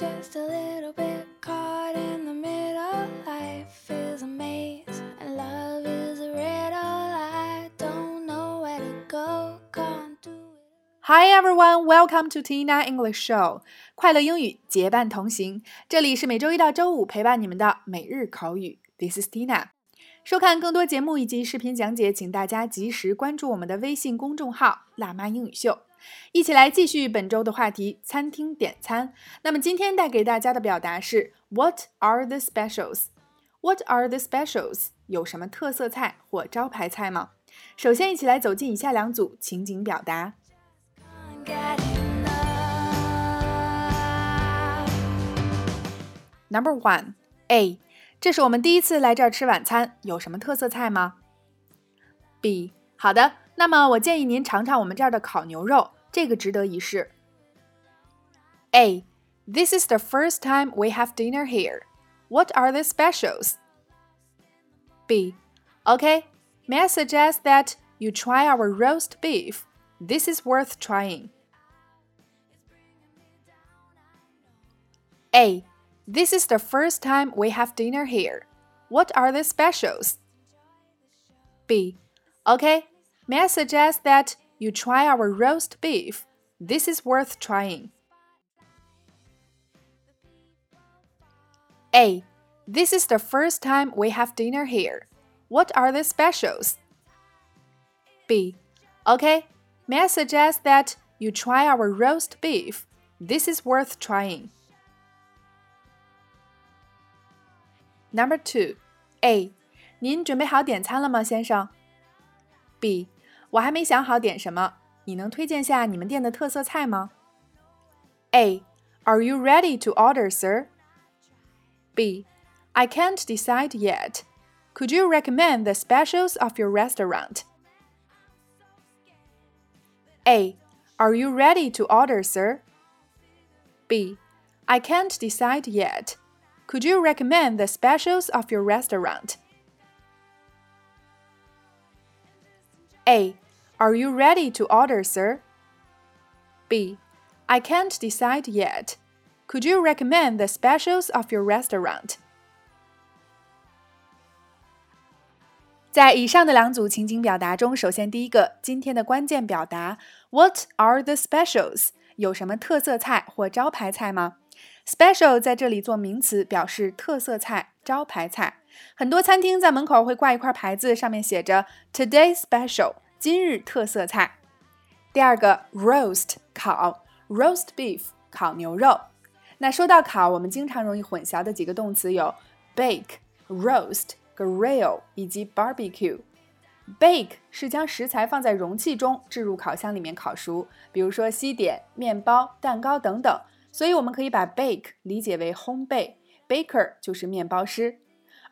just a little bit caught in the middle. Life is a maze and love is a riddle. I don't know where to go, can't do it. Hi everyone, welcome to Tina English Show，快乐英语结伴同行。这里是每周一到周五陪伴你们的每日口语。This is Tina。收看更多节目以及视频讲解，请大家及时关注我们的微信公众号“辣妈英语秀”。一起来继续本周的话题——餐厅点餐。那么今天带给大家的表达是 “What are the specials？”What are the specials？有什么特色菜或招牌菜吗？首先，一起来走进以下两组情景表达。Number one A，这是我们第一次来这儿吃晚餐，有什么特色菜吗？B，好的，那么我建议您尝尝我们这儿的烤牛肉，这个值得一试。A，This is the first time we have dinner here. What are the specials? B，Okay, may I suggest that you try our roast beef? This is worth trying. A. This is the first time we have dinner here. What are the specials? B. Okay, may I suggest that you try our roast beef? This is worth trying. A. This is the first time we have dinner here. What are the specials? B. Okay, may I suggest that you try our roast beef? This is worth trying. Number two, A，您准备好点餐了吗，先生？B， 我还没想好点什么，你能推荐下你们店的特色菜吗？A, Are you ready to order, sir? B, I can't decide yet. Could you recommend the specials of your restaurant? A, Are you ready to order, sir? B, I can't decide yet. Could you recommend the specials of your restaurant? A. Are you ready to order, sir? B. I can't decide yet. Could you recommend the specials of your restaurant? 在以上的两组情景表达中，首先第一个，今天的关键表达 What are the specials？有什么特色菜或招牌菜吗？Special 在这里做名词，表示特色菜、招牌菜。 很多餐厅在门口会挂一块牌子，上面写着 “Today Special”，今日特色菜。第二个，roast 烤，roast beef 烤牛肉。那说到烤，我们经常容易混淆的几个动词有 bake、roast、grill 以及 barbecue。Bake 是将食材放在容器中，置入烤箱里面烤熟，比如说西点、面包、蛋糕等等。所以我们可以把 bake 理解为烘焙，baker 就是面包师，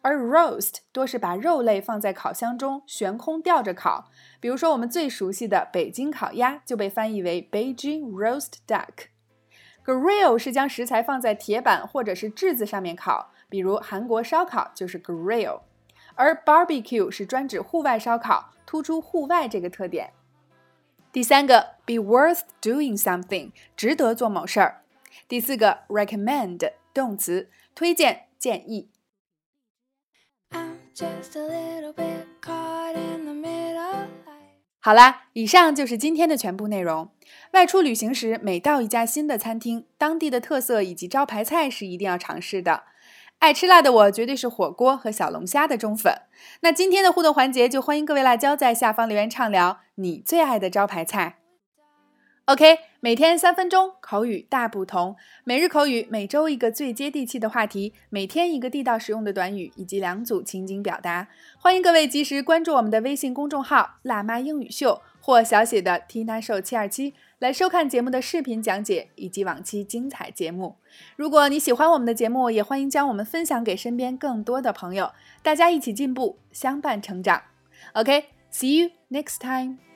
而 roast 多是把肉类放在烤箱中悬空吊着烤，比如说我们最熟悉的北京烤鸭就被翻译为 Beijing roast duck。grill 是将食材放在铁板或者是炙子上面烤，比如韩国烧烤就是 grill，而 barbecue 是专指户外烧烤，突出户外这个特点。第三个，be worth doing something，值得做某事儿。第四个，recommend 动词，推荐、建议。好啦，以上就是今天的全部内容。外出旅行时，每到一家新的餐厅，当地的特色以及招牌菜是一定要尝试的。爱吃辣的我绝对是火锅和小龙虾的忠粉。那今天的互动环节就欢迎各位辣椒在下方留言畅聊你最爱的招牌菜。OK，每天三分钟，口语大不同。每日口语，每周一个最接地气的话题，每天一个地道实用的短语，以及两组情景表达。欢迎各位及时关注我们的微信公众号“辣妈英语秀”或小写的 Tina Show 七二七，来收看节目的视频讲解以及往期精彩节目。如果你喜欢我们的节目，也欢迎将我们分享给身边更多的朋友，大家一起进步，相伴成长。OK，see、you next time。